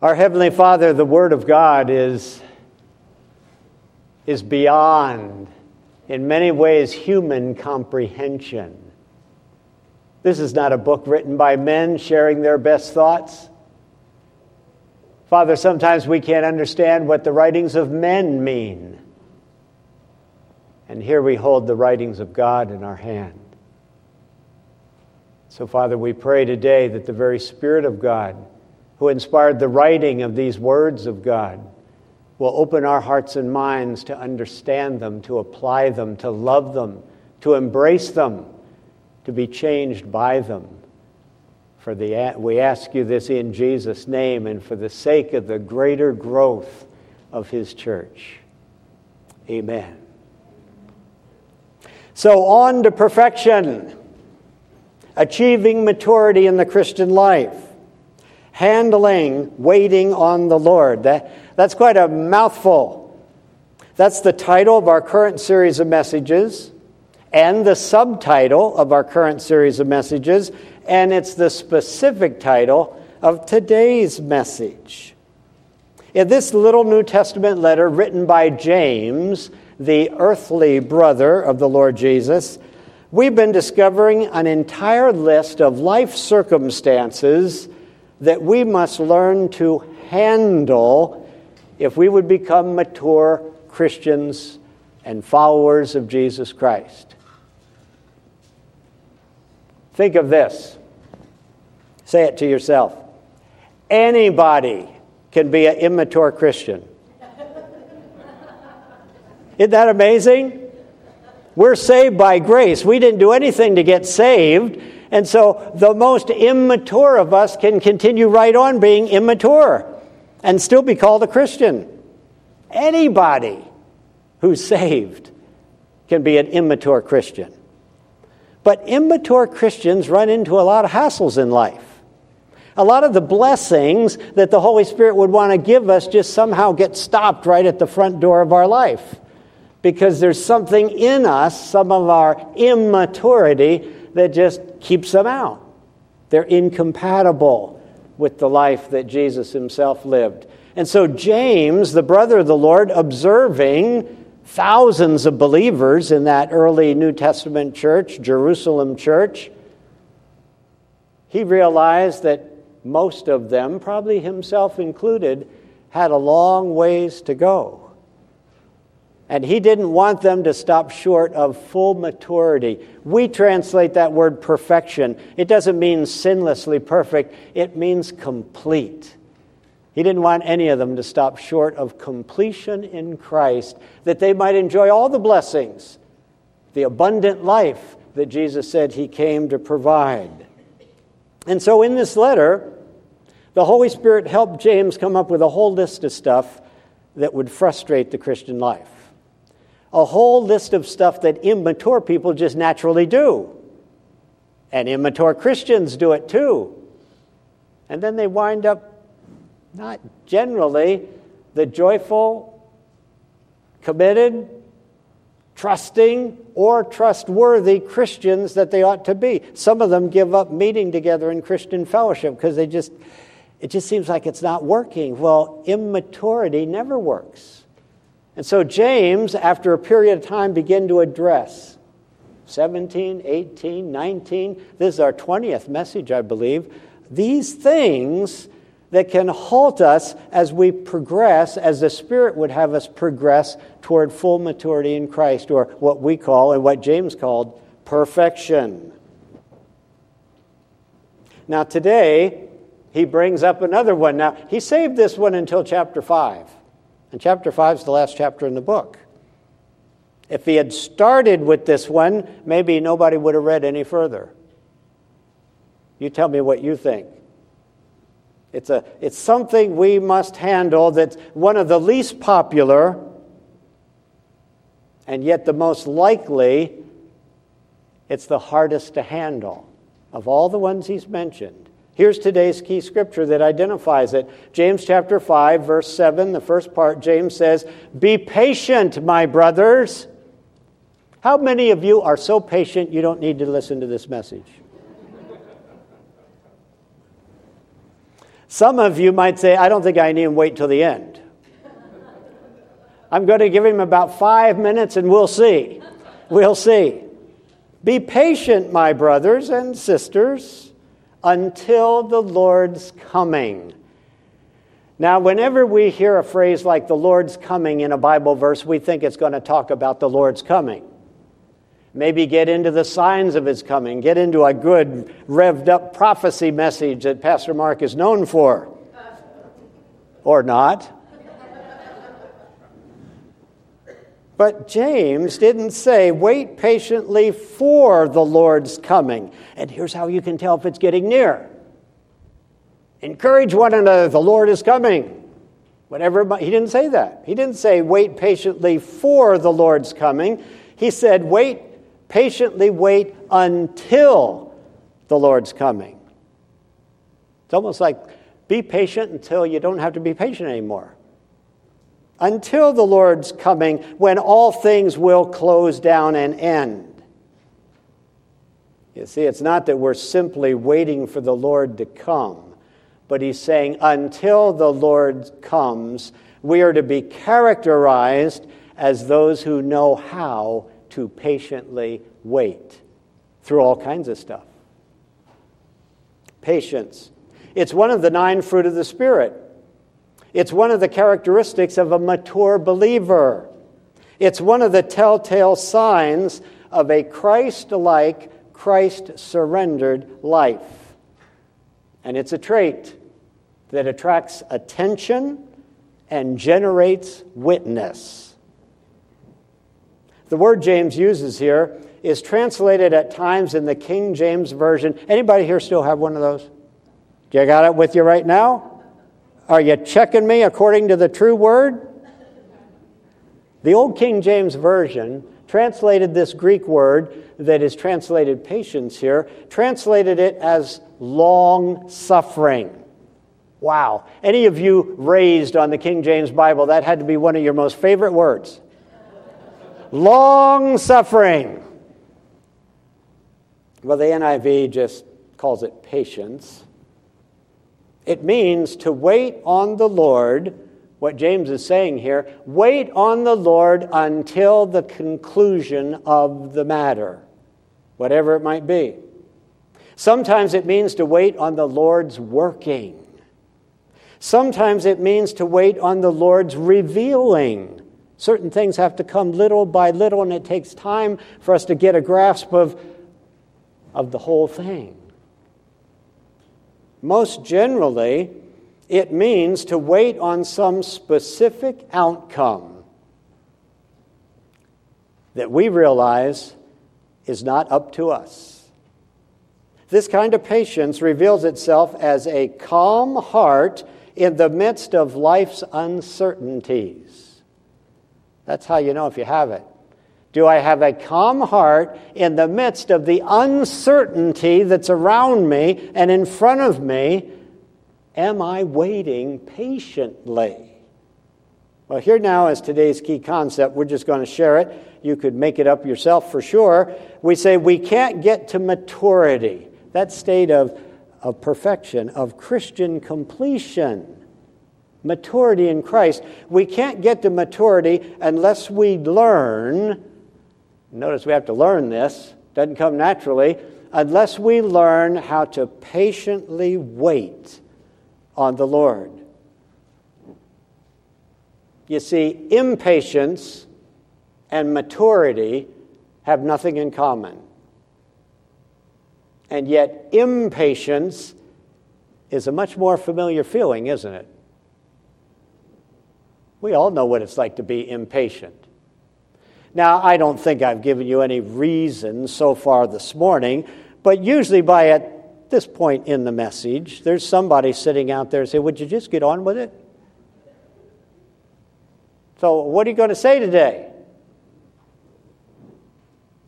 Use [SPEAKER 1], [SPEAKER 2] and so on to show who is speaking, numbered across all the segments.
[SPEAKER 1] Our Heavenly Father, the Word of God is, is beyond, in many ways, human comprehension. This is not a book written by men sharing their best thoughts. Father, sometimes we can't understand what the writings of men mean. And here we hold the writings of God in our hand. So, Father, we pray today that the very Spirit of God, who inspired the writing of these words of God, will open our hearts and minds to understand them, to apply them, to love them, to embrace them, to be changed by them. For the, we ask you this in Jesus' name and for the sake of the greater growth of his church. Amen. So, on to perfection, achieving maturity in the Christian life handling, waiting on the Lord. That, that's quite a mouthful. That's the title of our current series of messages and the subtitle of our current series of messages, and it's the specific title of today's message. In this little New Testament letter written by James, the earthly brother of the Lord Jesus, we've been discovering an entire list of life circumstances that we must learn to handle if we would become mature Christians and followers of Jesus Christ. Think of this. Say it to yourself. Anybody can be an immature Christian. Isn't that amazing? We're saved by grace. We didn't do anything to get saved. And so the most immature of us can continue right on being immature and still be called a Christian. Anybody who's saved can be an immature Christian. But immature Christians run into a lot of hassles in life. A lot of the blessings that the Holy Spirit would want to give us just somehow get stopped right at the front door of our life because there's something in us, some of our immaturity, that just keeps them out. They're incompatible with the life that Jesus himself lived. And so, James, the brother of the Lord, observing thousands of believers in that early New Testament church, Jerusalem church, he realized that most of them, probably himself included, had a long ways to go. And he didn't want them to stop short of full maturity. We translate that word perfection. It doesn't mean sinlessly perfect, it means complete. He didn't want any of them to stop short of completion in Christ, that they might enjoy all the blessings, the abundant life that Jesus said he came to provide. And so in this letter, the Holy Spirit helped James come up with a whole list of stuff that would frustrate the Christian life a whole list of stuff that immature people just naturally do. And immature Christians do it too. And then they wind up not generally the joyful, committed, trusting, or trustworthy Christians that they ought to be. Some of them give up meeting together in Christian fellowship because they just it just seems like it's not working. Well, immaturity never works. And so James, after a period of time, began to address 17, 18, 19. This is our 20th message, I believe. These things that can halt us as we progress, as the Spirit would have us progress toward full maturity in Christ, or what we call, and what James called, perfection. Now, today, he brings up another one. Now, he saved this one until chapter 5. And chapter 5 is the last chapter in the book. If he had started with this one, maybe nobody would have read any further. You tell me what you think. It's, a, it's something we must handle that's one of the least popular and yet the most likely, it's the hardest to handle of all the ones he's mentioned. Here's today's key scripture that identifies it. James chapter 5, verse 7, the first part, James says, Be patient, my brothers. How many of you are so patient you don't need to listen to this message? Some of you might say, I don't think I need to wait till the end. I'm going to give him about five minutes and we'll see. We'll see. Be patient, my brothers and sisters, until the Lord's coming. Now, whenever we hear a phrase like the Lord's coming in a Bible verse, we think it's going to talk about the Lord's coming. Maybe get into the signs of his coming, get into a good, revved up prophecy message that Pastor Mark is known for. Or not. But James didn't say, wait patiently for the Lord's coming. And here's how you can tell if it's getting near encourage one another, the Lord is coming. Whatever, he didn't say that. He didn't say, wait patiently for the Lord's coming. He said, wait patiently, wait until the Lord's coming. It's almost like be patient until you don't have to be patient anymore until the Lord's coming when all things will close down and end. You see, it's not that we're simply waiting for the Lord to come, but he's saying until the Lord comes, we are to be characterized as those who know how to patiently wait through all kinds of stuff. Patience. It's one of the nine fruit of the Spirit. It's one of the characteristics of a mature believer. It's one of the telltale signs of a Christ like, Christ surrendered life. And it's a trait that attracts attention and generates witness. The word James uses here is translated at times in the King James Version. Anybody here still have one of those? You got it with you right now? Are you checking me according to the true word? The Old King James Version translated this Greek word that is translated patience here, translated it as long suffering. Wow. Any of you raised on the King James Bible, that had to be one of your most favorite words. long suffering. Well, the NIV just calls it patience. It means to wait on the Lord, what James is saying here, wait on the Lord until the conclusion of the matter, whatever it might be. Sometimes it means to wait on the Lord's working. Sometimes it means to wait on the Lord's revealing. Certain things have to come little by little, and it takes time for us to get a grasp of, of the whole thing. Most generally, it means to wait on some specific outcome that we realize is not up to us. This kind of patience reveals itself as a calm heart in the midst of life's uncertainties. That's how you know if you have it. Do I have a calm heart in the midst of the uncertainty that's around me and in front of me? Am I waiting patiently? Well, here now is today's key concept. We're just going to share it. You could make it up yourself for sure. We say we can't get to maturity, that state of, of perfection, of Christian completion maturity in Christ. We can't get to maturity unless we learn Notice we have to learn this, doesn't come naturally, unless we learn how to patiently wait on the Lord. You see, impatience and maturity have nothing in common. And yet, impatience is a much more familiar feeling, isn't it? We all know what it's like to be impatient. Now, I don't think I've given you any reason so far this morning, but usually by at this point in the message, there's somebody sitting out there say, Would you just get on with it? So, what are you going to say today?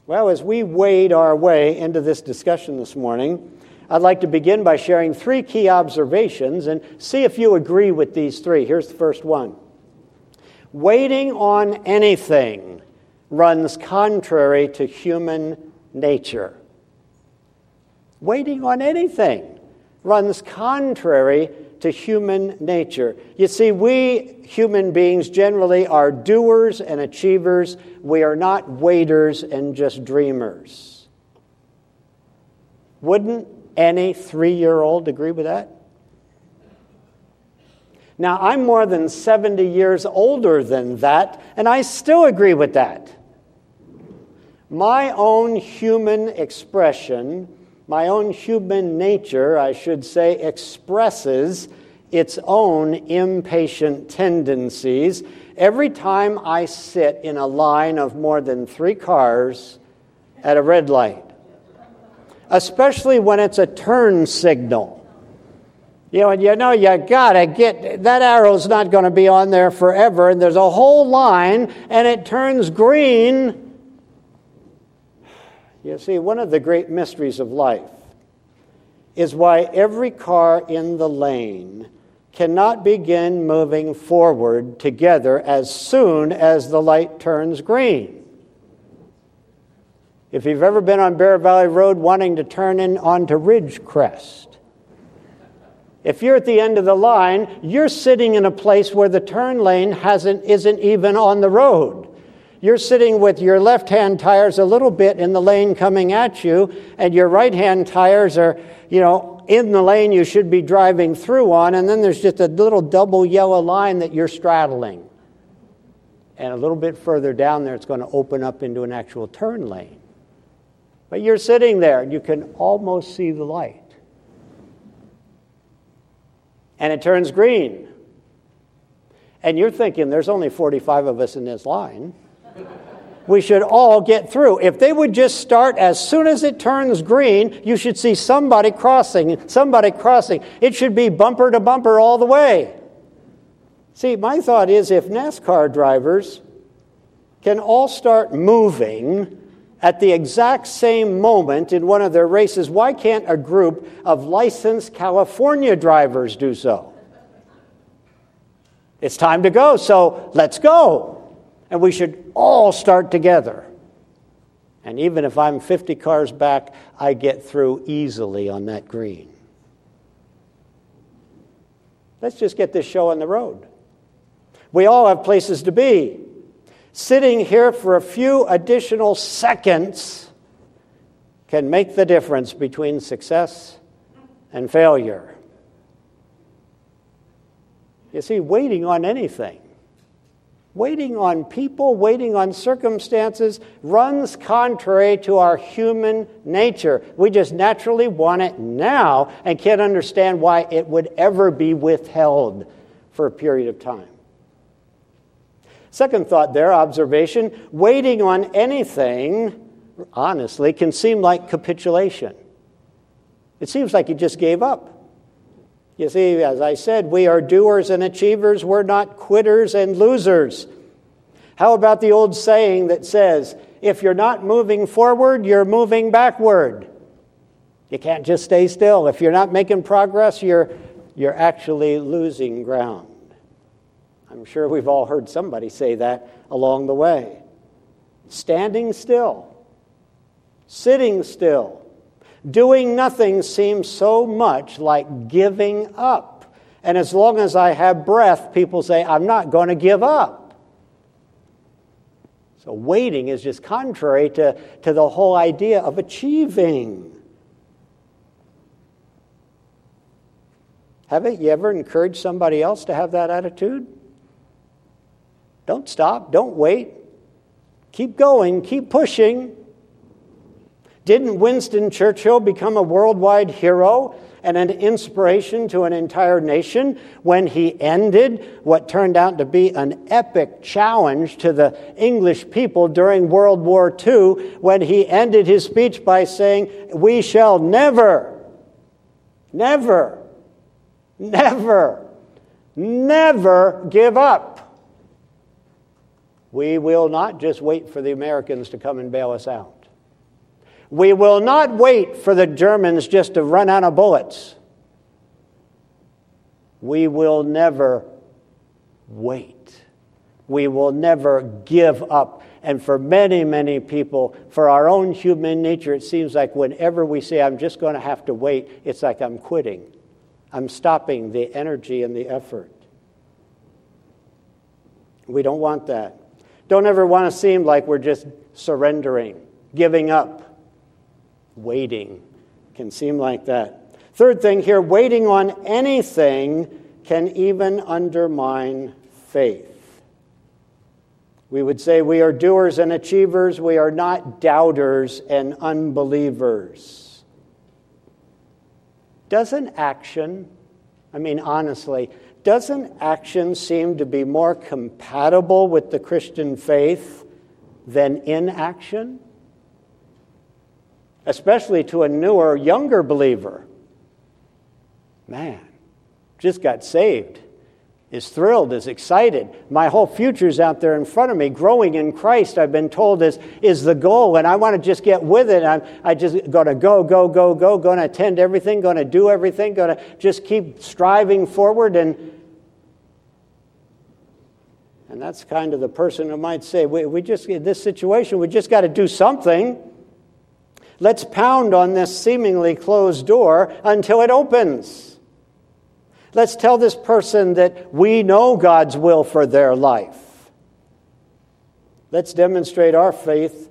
[SPEAKER 1] Well, as we wade our way into this discussion this morning, I'd like to begin by sharing three key observations and see if you agree with these three. Here's the first one Waiting on anything runs contrary to human nature. Waiting on anything runs contrary to human nature. You see, we human beings generally are doers and achievers. We are not waiters and just dreamers. Wouldn't any three year old agree with that? Now, I'm more than 70 years older than that, and I still agree with that. My own human expression my own human nature, I should say, expresses its own impatient tendencies every time I sit in a line of more than three cars at a red light, especially when it's a turn signal. You know, you know you gotta get that arrow's not going to be on there forever, and there's a whole line, and it turns green you see, one of the great mysteries of life is why every car in the lane cannot begin moving forward together as soon as the light turns green. If you've ever been on Bear Valley Road wanting to turn in onto Ridgecrest, if you're at the end of the line, you're sitting in a place where the turn lane hasn't, isn't even on the road. You're sitting with your left hand tires a little bit in the lane coming at you, and your right hand tires are, you know, in the lane you should be driving through on, and then there's just a little double yellow line that you're straddling. And a little bit further down there, it's going to open up into an actual turn lane. But you're sitting there, and you can almost see the light. And it turns green. And you're thinking, there's only 45 of us in this line we should all get through. If they would just start as soon as it turns green, you should see somebody crossing, somebody crossing. It should be bumper to bumper all the way. See, my thought is if NASCAR drivers can all start moving at the exact same moment in one of their races, why can't a group of licensed California drivers do so? It's time to go, so let's go and we should all start together. And even if I'm 50 cars back, I get through easily on that green. Let's just get this show on the road. We all have places to be. Sitting here for a few additional seconds can make the difference between success and failure. You see, waiting on anything Waiting on people, waiting on circumstances runs contrary to our human nature. We just naturally want it now and can't understand why it would ever be withheld for a period of time. Second thought there, observation waiting on anything, honestly, can seem like capitulation. It seems like you just gave up. You see, as I said, we are doers and achievers, we're not quitters and losers. How about the old saying that says, if you're not moving forward, you're moving backward? You can't just stay still. If you're not making progress, you're, you're actually losing ground. I'm sure we've all heard somebody say that along the way. Standing still, sitting still, Doing nothing seems so much like giving up. And as long as I have breath, people say, I'm not going to give up. So waiting is just contrary to, to the whole idea of achieving. Haven't you ever encouraged somebody else to have that attitude? Don't stop, don't wait. Keep going, keep pushing. Didn't Winston Churchill become a worldwide hero and an inspiration to an entire nation when he ended what turned out to be an epic challenge to the English people during World War II when he ended his speech by saying, We shall never Never, never, never give up. We will not just wait for the Americans to come and bail us out. We will not wait for the Germans just to run out of bullets. We will never wait. We will never give up. And for many, many people, for our own human nature, it seems like whenever we say, I'm just going to have to wait, it's like I'm quitting. I'm stopping the energy and the effort. We don't want that. Don't ever want to seem like we're just surrendering, giving up, waiting. Can seem like that. Third thing here waiting on anything can even undermine faith. We would say we are doers and achievers, we are not doubters and unbelievers. Doesn't action, I mean, honestly, doesn't action seem to be more compatible with the Christian faith than inaction? Especially to a newer, younger believer. Man, just got saved is thrilled, is excited. My whole future's out there in front of me. Growing in Christ, I've been told, is, is the goal, and I want to just get with it. I'm I just going to go, go, go, go, going to attend everything, going to do everything, going to just keep striving forward. And, and that's kind of the person who might say, we, we just, in this situation, we just got to do something. Let's pound on this seemingly closed door until it opens. Let's tell this person that we know God's will for their life. Let's demonstrate our faith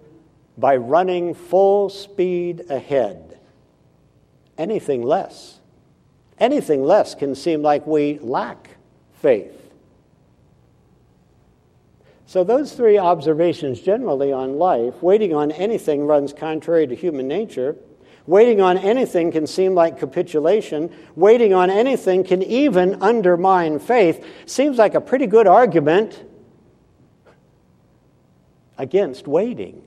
[SPEAKER 1] by running full speed ahead. Anything less, anything less can seem like we lack faith. So, those three observations generally on life, waiting on anything runs contrary to human nature. Waiting on anything can seem like capitulation. Waiting on anything can even undermine faith. Seems like a pretty good argument against waiting.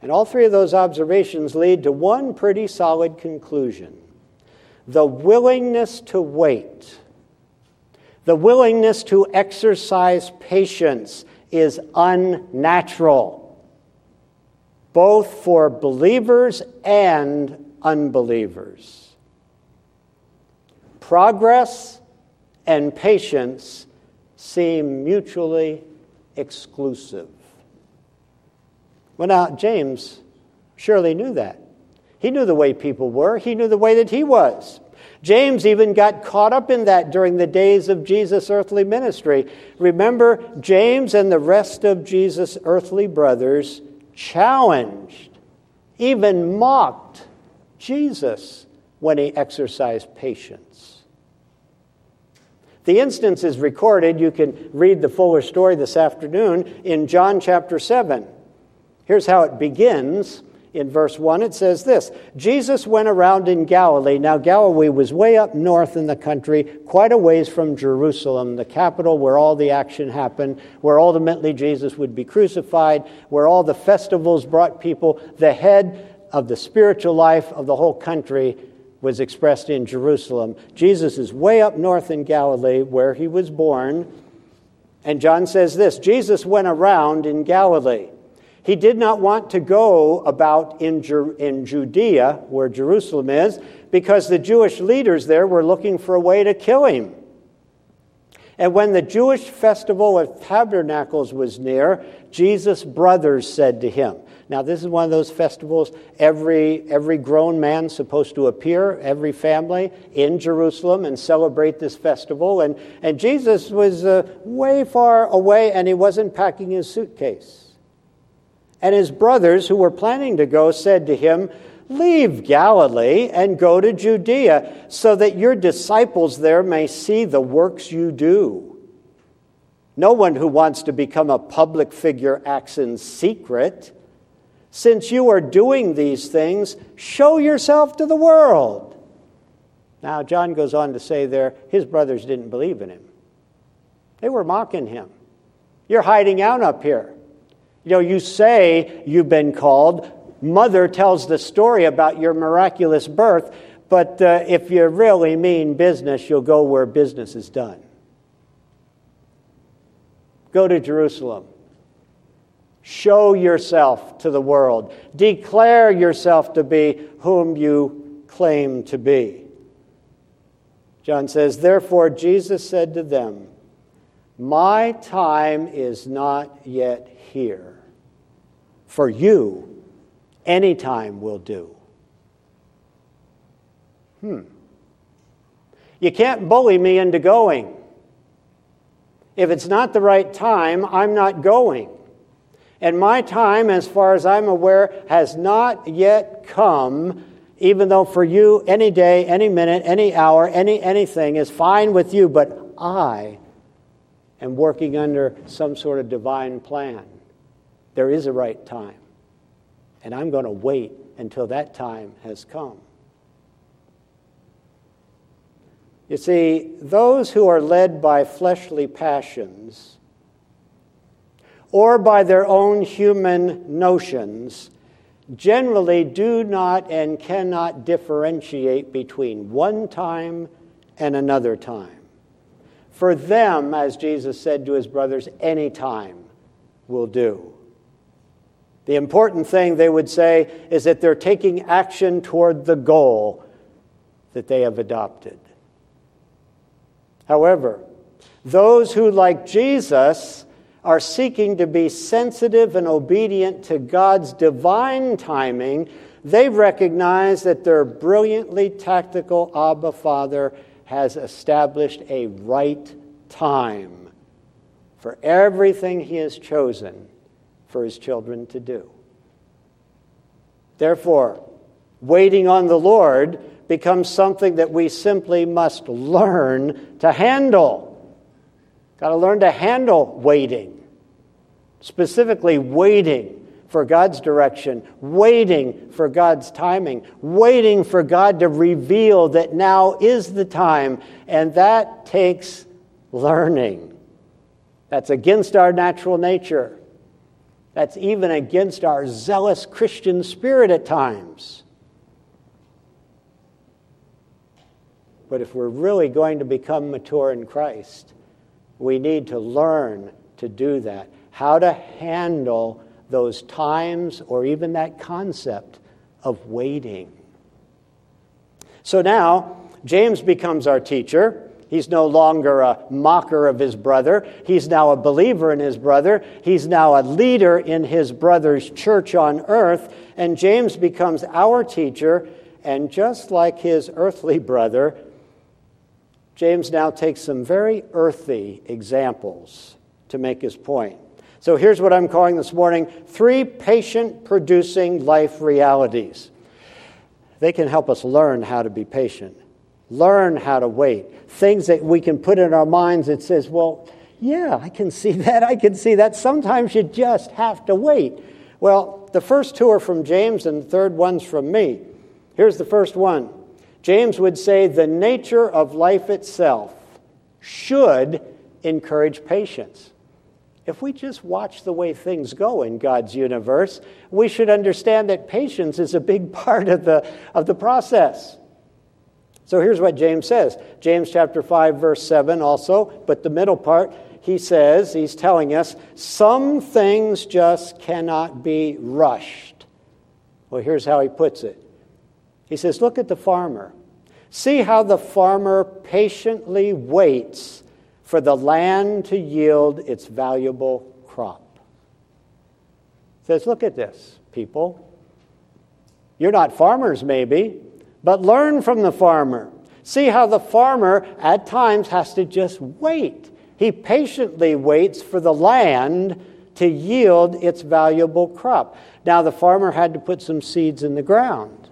[SPEAKER 1] And all three of those observations lead to one pretty solid conclusion the willingness to wait, the willingness to exercise patience is unnatural both for believers and unbelievers. Progress and patience seem mutually exclusive. Well, now, James surely knew that. He knew the way people were, he knew the way that he was. James even got caught up in that during the days of Jesus' earthly ministry. Remember, James and the rest of Jesus' earthly brothers challenged, even mocked Jesus when he exercised patience. The instance is recorded. You can read the fuller story this afternoon in John chapter 7. Here's how it begins in verse 1, it says this Jesus went around in Galilee. Now, Galilee was way up north in the country, quite a ways from Jerusalem, the capital where all the action happened, where ultimately Jesus would be crucified, where all the festivals brought people. The head of the spiritual life of the whole country was expressed in Jerusalem. Jesus is way up north in Galilee, where he was born. And John says this Jesus went around in Galilee. He did not want to go about in, in Judea, where Jerusalem is, because the Jewish leaders there were looking for a way to kill him. And when the Jewish festival of tabernacles was near, Jesus' brothers said to him, now, this is one of those festivals every, every grown man supposed to appear, every family in Jerusalem and celebrate this festival. And, and Jesus was uh, way far away and he wasn't packing his suitcase. And his brothers, who were planning to go, said to him, Leave Galilee and go to Judea, so that your disciples there may see the works you do. No one who wants to become a public figure acts in secret. Since you are doing these things, show yourself to the world. Now, John goes on to say there, his brothers didn't believe in him. They were mocking him. You're hiding out up here. You know, you say you've been called. Mother tells the story about your miraculous birth, but uh, if you really mean business, you'll go where business is done. Go to Jerusalem. Show yourself to the world. Declare yourself to be whom you claim to be. John says, Therefore, Jesus said to them, My time is not yet here. For you, any time will do. Hmm. You can't bully me into going. If it's not the right time, I'm not going. And my time, as far as I'm aware, has not yet come, even though for you, any day, any minute, any hour, any anything is fine with you, but I am working under some sort of divine plan. There is a right time. And I'm going to wait until that time has come. You see, those who are led by fleshly passions or by their own human notions generally do not and cannot differentiate between one time and another time. For them, as Jesus said to his brothers, any time will do. The important thing they would say is that they're taking action toward the goal that they have adopted. However, those who, like Jesus, are seeking to be sensitive and obedient to God's divine timing, they recognize that their brilliantly tactical Abba Father has established a right time for everything He has chosen for His children to do. Therefore, waiting on the Lord becomes something that we simply must learn to handle. Got to learn to handle waiting, specifically waiting for God's direction, waiting for God's timing, waiting for God to reveal that now is the time, and that takes learning. That's against our natural nature. That's even against our zealous Christian spirit at times. But if we're really going to become mature in Christ, we need to learn to do that. How to handle those times or even that concept of waiting. So now, James becomes our teacher. He's no longer a mocker of his brother. He's now a believer in his brother. He's now a leader in his brother's church on earth. And James becomes our teacher. And just like his earthly brother, James now takes some very earthy examples to make his point. So here's what I'm calling this morning three patient producing life realities. They can help us learn how to be patient, learn how to wait. Things that we can put in our minds that says, well, yeah, I can see that. I can see that. Sometimes you just have to wait. Well, the first two are from James, and the third one's from me. Here's the first one James would say the nature of life itself should encourage patience. If we just watch the way things go in God's universe, we should understand that patience is a big part of the, of the process. So here's what James says James chapter 5, verse 7 also, but the middle part, he says, he's telling us, some things just cannot be rushed. Well, here's how he puts it he says, Look at the farmer. See how the farmer patiently waits for the land to yield its valuable crop. He says, Look at this, people. You're not farmers, maybe, but learn from the farmer. See how the farmer at times has to just wait. He patiently waits for the land to yield its valuable crop. Now, the farmer had to put some seeds in the ground.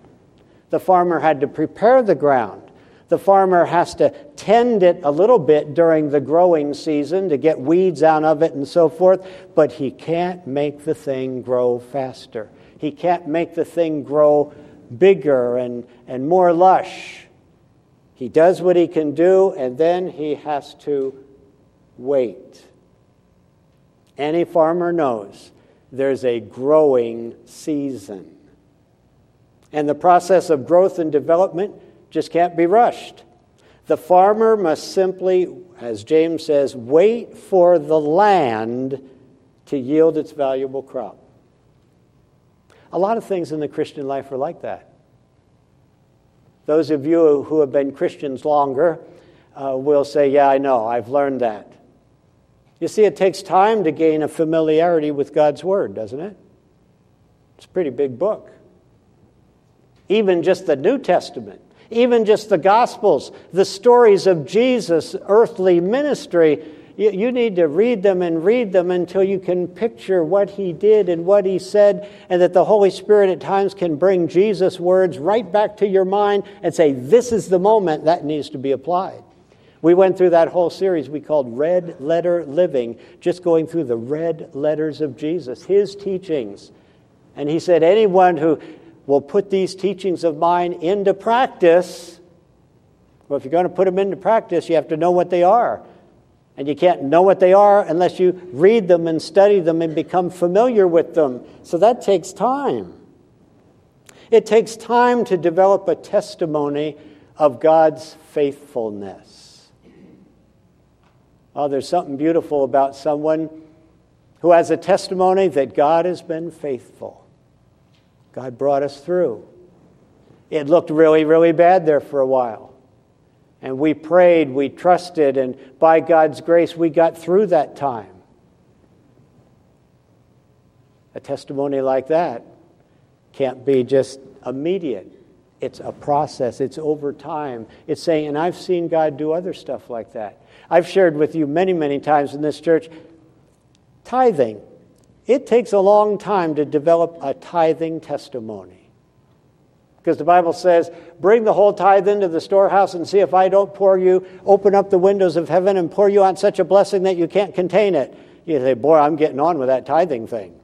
[SPEAKER 1] The farmer had to prepare the ground. The farmer has to tend it a little bit during the growing season to get weeds out of it and so forth, but he can't make the thing grow faster. He can't make the thing grow bigger and, and more lush. He does what he can do, and then he has to wait. Any farmer knows there's a growing season. And the process of growth and development just can't be rushed. The farmer must simply, as James says, wait for the land to yield its valuable crop. A lot of things in the Christian life are like that. Those of you who have been Christians longer uh, will say, Yeah, I know, I've learned that. You see, it takes time to gain a familiarity with God's Word, doesn't it? It's a pretty big book. Even just the New Testament, even just the Gospels, the stories of Jesus' earthly ministry, you, you need to read them and read them until you can picture what he did and what he said, and that the Holy Spirit at times can bring Jesus' words right back to your mind and say, This is the moment that needs to be applied. We went through that whole series we called Red Letter Living, just going through the red letters of Jesus, his teachings. And he said, Anyone who will put these teachings of mine into practice, well, if you're going to put them into practice, you have to know what they are. And you can't know what they are unless you read them and study them and become familiar with them. So that takes time. It takes time to develop a testimony of God's faithfulness. Oh, there's something beautiful about someone who has a testimony that God has been faithful. God brought us through. It looked really, really bad there for a while. And we prayed, we trusted, and by God's grace, we got through that time. A testimony like that can't be just immediate. It's a process, it's over time. It's saying, and I've seen God do other stuff like that. I've shared with you many, many times in this church tithing. It takes a long time to develop a tithing testimony. Because the Bible says, bring the whole tithe into the storehouse and see if I don't pour you, open up the windows of heaven and pour you out such a blessing that you can't contain it. You say, boy, I'm getting on with that tithing thing.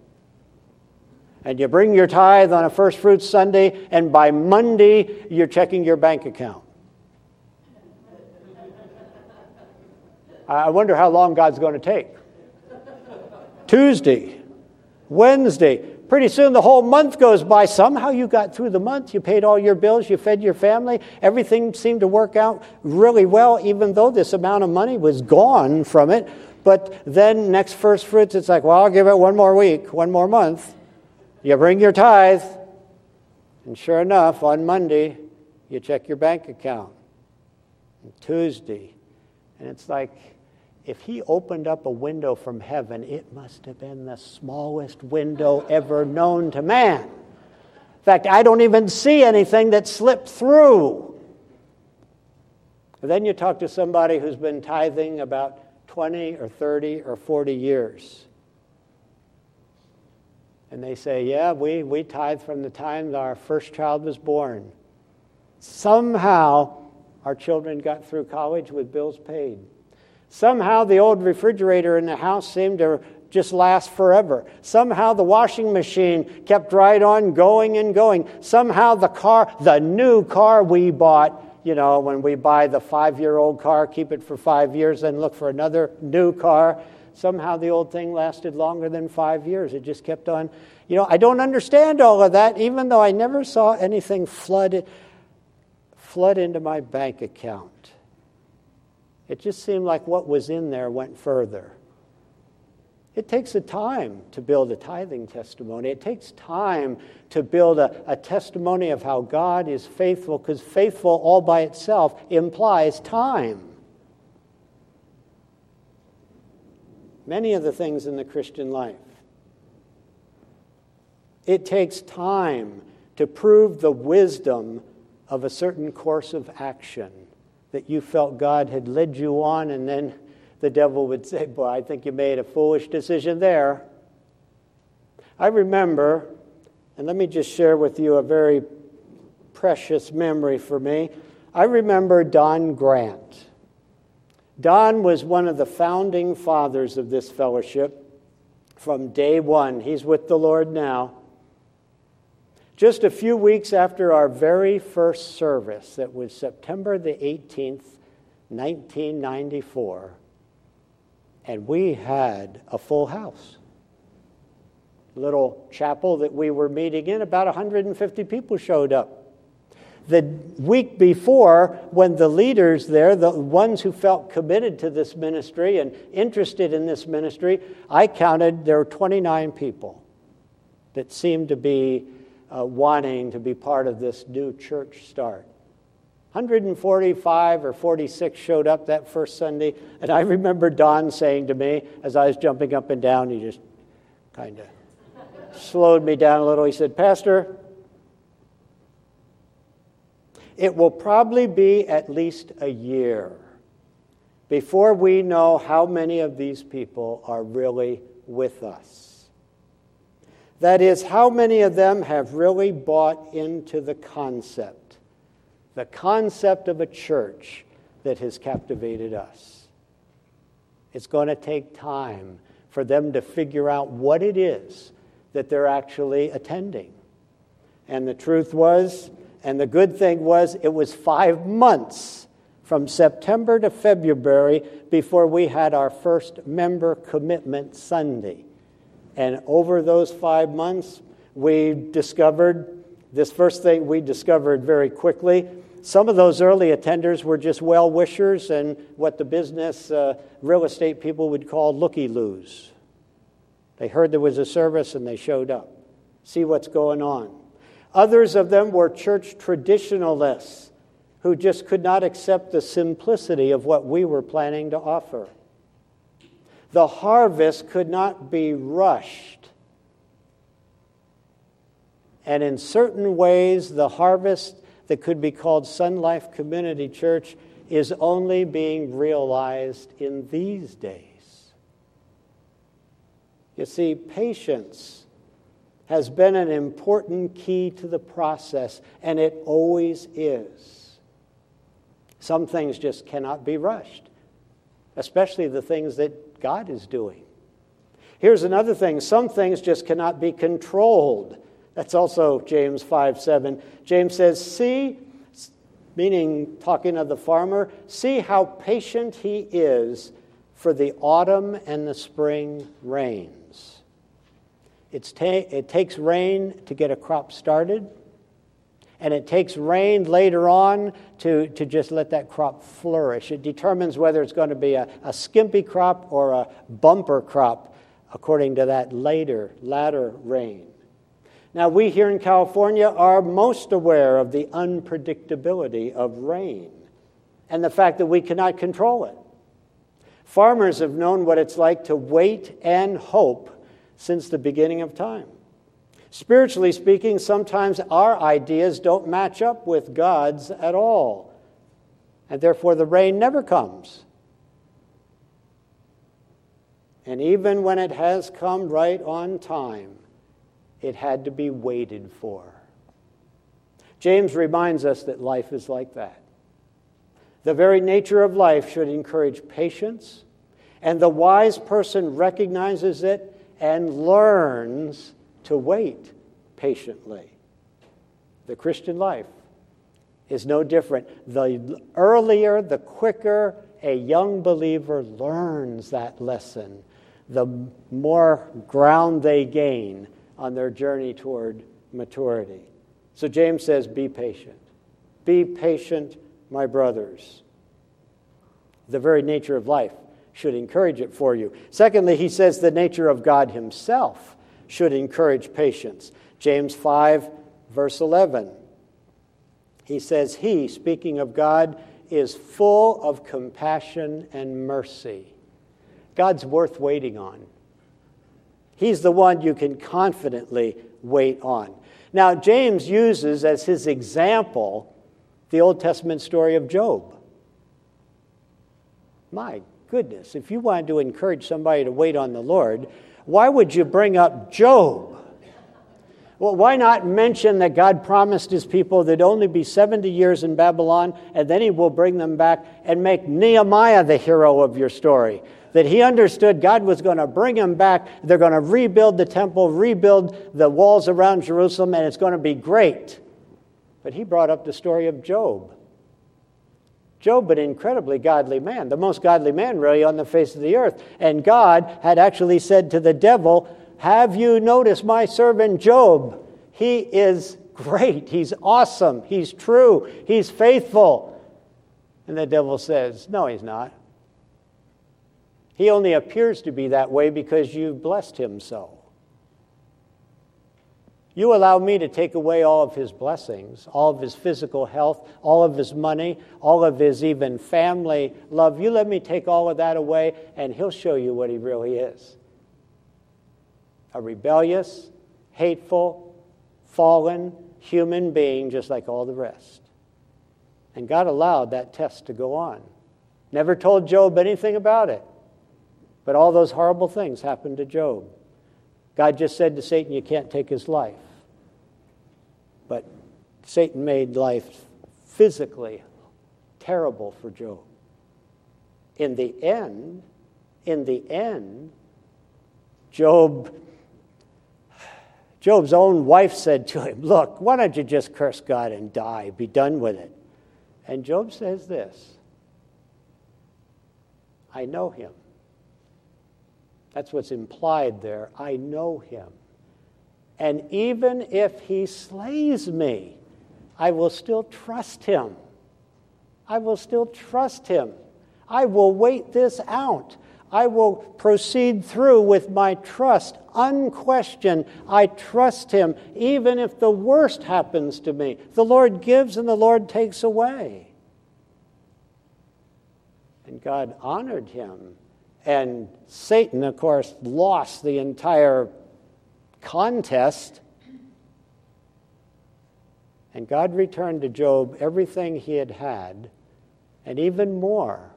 [SPEAKER 1] And you bring your tithe on a first fruits Sunday, and by Monday, you're checking your bank account. I wonder how long God's going to take. Tuesday, Wednesday, Pretty soon the whole month goes by. Somehow you got through the month. You paid all your bills. You fed your family. Everything seemed to work out really well, even though this amount of money was gone from it. But then next first fruits, it's like, well, I'll give it one more week, one more month. You bring your tithe. And sure enough, on Monday, you check your bank account. And Tuesday. And it's like, if he opened up a window from heaven, it must have been the smallest window ever known to man. In fact, I don't even see anything that slipped through. then you talk to somebody who's been tithing about 20 or 30 or 40 years. And they say, Yeah, we, we tithe from the time our first child was born. Somehow, our children got through college with bills paid. Somehow the old refrigerator in the house seemed to just last forever. Somehow the washing machine kept right on going and going. Somehow the car, the new car we bought, you know, when we buy the five year old car, keep it for five years, then look for another new car. Somehow the old thing lasted longer than five years. It just kept on. You know, I don't understand all of that, even though I never saw anything flood, flood into my bank account. It just seemed like what was in there went further. It takes a time to build a tithing testimony. It takes time to build a, a testimony of how God is faithful, because faithful all by itself implies time. Many of the things in the Christian life. It takes time to prove the wisdom of a certain course of action that you felt God had led you on, and then the devil would say, Boy, I think you made a foolish decision there. I remember, and let me just share with you a very precious memory for me. I remember Don Grant. Don was one of the founding fathers of this fellowship from day one. He's with the Lord now. Just a few weeks after our very first service, that was September the 18th, 1994, and we had a full house. Little chapel that we were meeting in, about 150 people showed up. The week before, when the leaders there, the ones who felt committed to this ministry and interested in this ministry, I counted there were 29 people that seemed to be uh, wanting to be part of this new church start. 145 or 46 showed up that first Sunday, and I remember Don saying to me as I was jumping up and down, he just kind of slowed me down a little. He said, Pastor, it will probably be at least a year before we know how many of these people are really with us. That is, how many of them have really bought into the concept, the concept of a church that has captivated us. It's going to take time for them to figure out what it is that they're actually attending. And the truth was, and the good thing was, it was five months from September to February before we had our first member commitment Sunday. And over those five months, we discovered this first thing we discovered very quickly. Some of those early attenders were just well wishers and what the business uh, real estate people would call looky loos. They heard there was a service and they showed up. See what's going on. Others of them were church traditionalists who just could not accept the simplicity of what we were planning to offer. The harvest could not be rushed. And in certain ways, the harvest that could be called Sun Life Community Church is only being realized in these days. You see, patience has been an important key to the process, and it always is. Some things just cannot be rushed, especially the things that God is doing. Here's another thing some things just cannot be controlled. That's also James 5 7. James says, See, meaning talking of the farmer, see how patient he is for the autumn and the spring rain. Ta- it takes rain to get a crop started, and it takes rain later on to, to just let that crop flourish. It determines whether it's going to be a, a skimpy crop or a bumper crop according to that later, latter rain. Now, we here in California are most aware of the unpredictability of rain and the fact that we cannot control it. Farmers have known what it's like to wait and hope since the beginning of time. Spiritually speaking, sometimes our ideas don't match up with God's at all, and therefore the rain never comes. And even when it has come right on time, it had to be waited for. James reminds us that life is like that. The very nature of life should encourage patience, and the wise person recognizes it and learns to wait patiently. The Christian life is no different. The earlier, the quicker a young believer learns that lesson, the more ground they gain on their journey toward maturity. So James says, Be patient. Be patient, my brothers. The very nature of life should encourage it for you. Secondly, he says the nature of God himself should encourage patience. James 5, verse 11. He says, He, speaking of God, is full of compassion and mercy. God's worth waiting on. He's the one you can confidently wait on. Now, James uses as his example the Old Testament story of Job. My goodness, if you wanted to encourage somebody to wait on the Lord, why would you bring up Job? Well, why not mention that God promised his people they'd only be 70 years in Babylon and then he will bring them back and make Nehemiah the hero of your story? That he understood God was going to bring him back. They're going to rebuild the temple, rebuild the walls around Jerusalem, and it's going to be great. But he brought up the story of Job. Job, an incredibly godly man, the most godly man really on the face of the earth. And God had actually said to the devil, Have you noticed my servant Job? He is great. He's awesome. He's true. He's faithful. And the devil says, No, he's not. He only appears to be that way because you've blessed him so. You allow me to take away all of his blessings, all of his physical health, all of his money, all of his even family love. You let me take all of that away, and he'll show you what he really is a rebellious, hateful, fallen human being, just like all the rest. And God allowed that test to go on. Never told Job anything about it. But all those horrible things happened to Job. God just said to Satan, You can't take his life. But Satan made life physically terrible for Job. In the end, in the end, Job Job's own wife said to him, Look, why don't you just curse God and die? Be done with it. And Job says this I know him. That's what's implied there. I know him. And even if he slays me, I will still trust him. I will still trust him. I will wait this out. I will proceed through with my trust, unquestioned. I trust him, even if the worst happens to me. The Lord gives and the Lord takes away. And God honored him and Satan, of course, lost the entire contest. And God returned to Job everything he had had, and even more.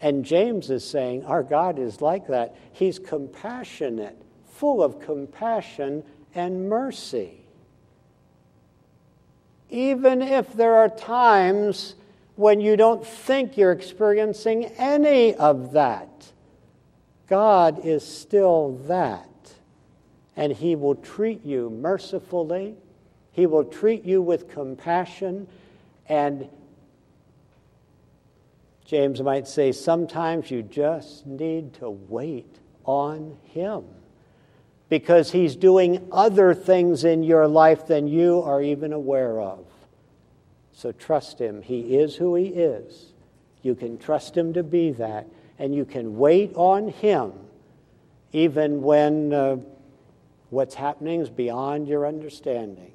[SPEAKER 1] And James is saying, Our God is like that. He's compassionate, full of compassion and mercy. Even if there are times when you don't think you're experiencing any of that. God is still that. And He will treat you mercifully, He will treat you with compassion. And James might say, sometimes you just need to wait on Him because He's doing other things in your life than you are even aware of. So trust Him. He is who He is. You can trust Him to be that and you can wait on Him even when uh, what's happening is beyond your understanding.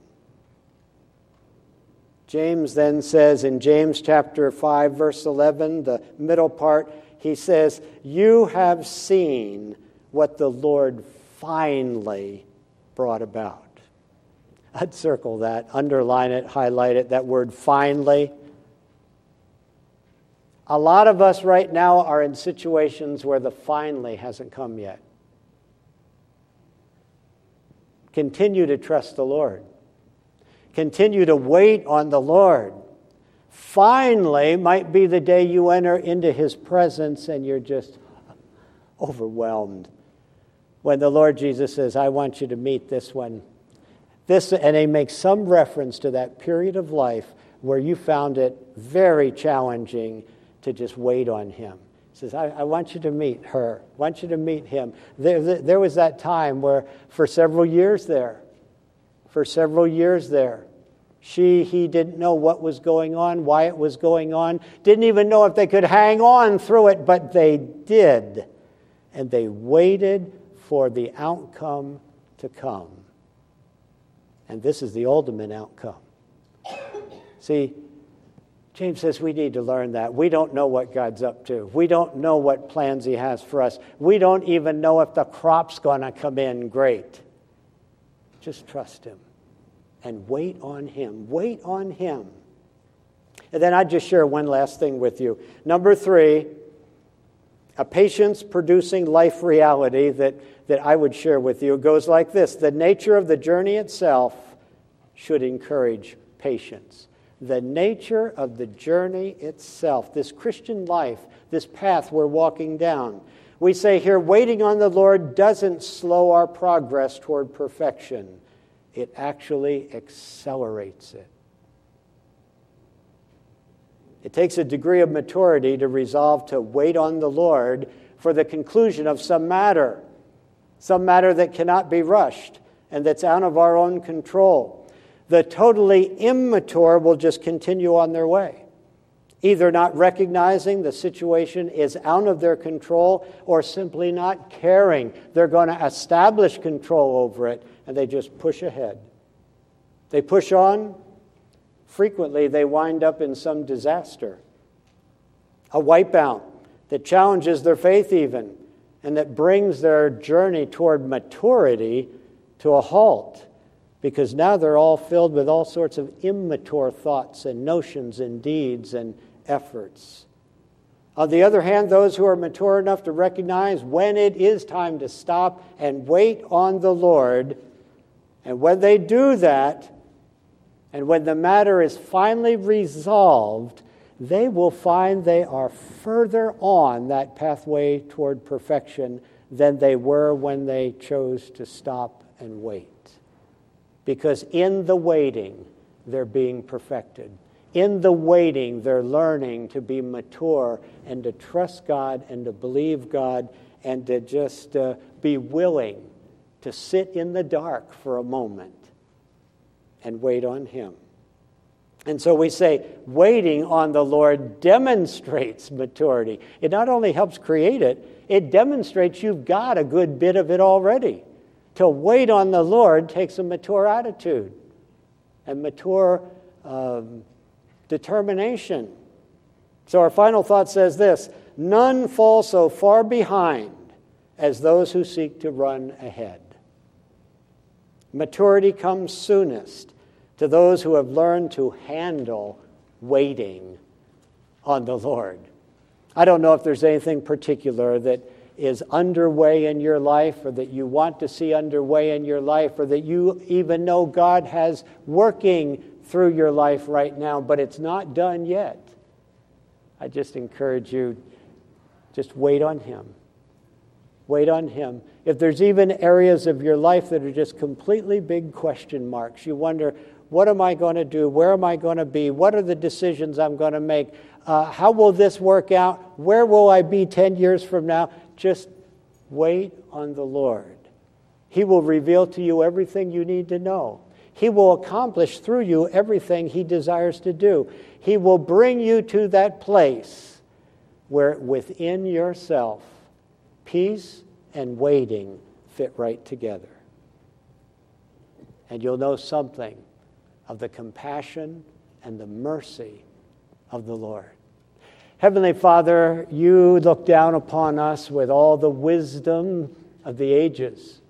[SPEAKER 1] James then says in James chapter 5, verse 11, the middle part, he says, You have seen what the Lord finally brought about. I'd circle that, underline it, highlight it, that word finally. A lot of us right now are in situations where the finally hasn't come yet. Continue to trust the Lord. Continue to wait on the Lord. Finally might be the day you enter into his presence and you're just overwhelmed. When the Lord Jesus says, I want you to meet this one. This, and he makes some reference to that period of life where you found it very challenging to just wait on him. He says, I, I want you to meet her. I want you to meet him. There, there was that time where, for several years there, for several years there, she, he didn't know what was going on, why it was going on, didn't even know if they could hang on through it, but they did. And they waited for the outcome to come. And this is the ultimate outcome. See, James says we need to learn that. We don't know what God's up to. We don't know what plans He has for us. We don't even know if the crop's going to come in great. Just trust Him and wait on Him. Wait on Him. And then I'd just share one last thing with you. Number three, a patience producing life reality that, that I would share with you goes like this The nature of the journey itself should encourage patience the nature of the journey itself, this Christian life, this path we're walking down. We say here, waiting on the Lord doesn't slow our progress toward perfection, it actually accelerates it. It takes a degree of maturity to resolve to wait on the Lord for the conclusion of some matter, some matter that cannot be rushed and that's out of our own control. The totally immature will just continue on their way, either not recognizing the situation is out of their control or simply not caring. They're going to establish control over it and they just push ahead. They push on. Frequently, they wind up in some disaster, a wipeout that challenges their faith, even, and that brings their journey toward maturity to a halt because now they're all filled with all sorts of immature thoughts and notions and deeds and efforts. On the other hand, those who are mature enough to recognize when it is time to stop and wait on the Lord, and when they do that, and when the matter is finally resolved, they will find they are further on that pathway toward perfection than they were when they chose to stop and wait because in the waiting, they're being perfected. In the waiting, they're learning to be mature and to trust God and to believe God and to just uh, be willing to sit in the dark for a moment and wait on Him. And so we say, waiting on the Lord demonstrates maturity. It not only helps create it, it demonstrates you've got a good bit of it already. To wait on the Lord takes a mature attitude and mature um, determination. So our final thought says this None fall so far behind as those who seek to run ahead. Maturity comes soonest to those who have learned to handle waiting on the Lord. I don't know if there's anything particular that is underway in your life or that you want to see underway in your life or that you even know God has working through your life right now, but it's not done yet. I just encourage you just wait on Him. Wait on Him. If there's even areas of your life that are just completely big question marks, you wonder, what am I going to do? Where am I going to be? What are the decisions I'm going to make? Uh, how will this work out? Where will I be 10 years from now? Just wait on the Lord. He will reveal to you everything you need to know. He will accomplish through you everything He desires to do. He will bring you to that place where within yourself, peace and waiting fit right together. And you'll know something of the compassion and the mercy of the Lord. Heavenly Father, you look down upon us with all the wisdom of the ages.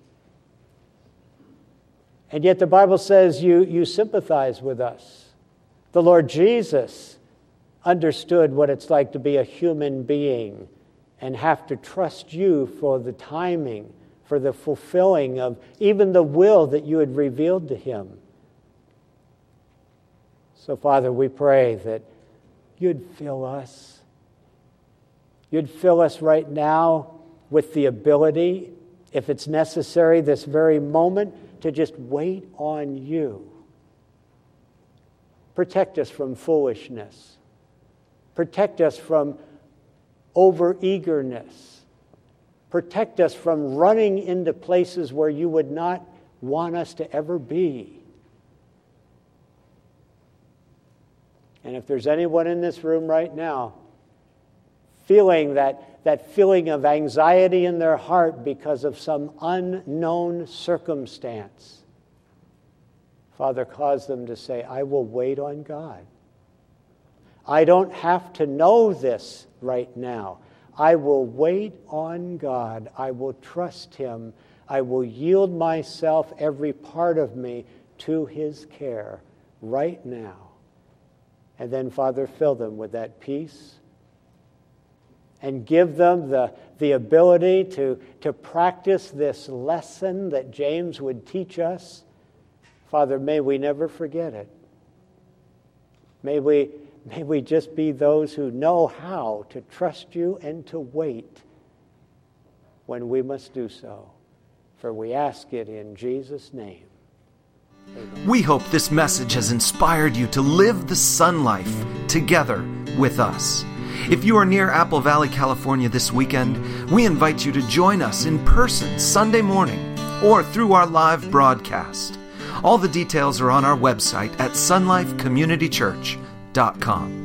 [SPEAKER 1] And yet the Bible says you, you sympathize with us. The Lord Jesus understood what it's like to be a human being and have to trust you for the timing, for the fulfilling of even the will that you had revealed to him. So, Father, we pray that you'd fill us You'd fill us right now with the ability, if it's necessary, this very moment, to just wait on you. Protect us from foolishness. Protect us from overeagerness. Protect us from running into places where you would not want us to ever be. And if there's anyone in this room right now feeling that, that feeling of anxiety in their heart because of some unknown circumstance. Father, cause them to say, I will wait on God. I don't have to know this right now. I will wait on God. I will trust Him. I will yield myself, every part of me, to His care right now. And then, Father, fill them with that peace and give them the, the ability to, to practice this lesson that James would teach us. Father, may we never forget it. May we, may we just be those who know how to trust you and to wait when we must do so. For we ask it in Jesus' name.
[SPEAKER 2] We hope this message has inspired you to live the sun life together with us. If you are near Apple Valley, California this weekend, we invite you to join us in person Sunday morning or through our live broadcast. All the details are on our website at sunlifecommunitychurch.com.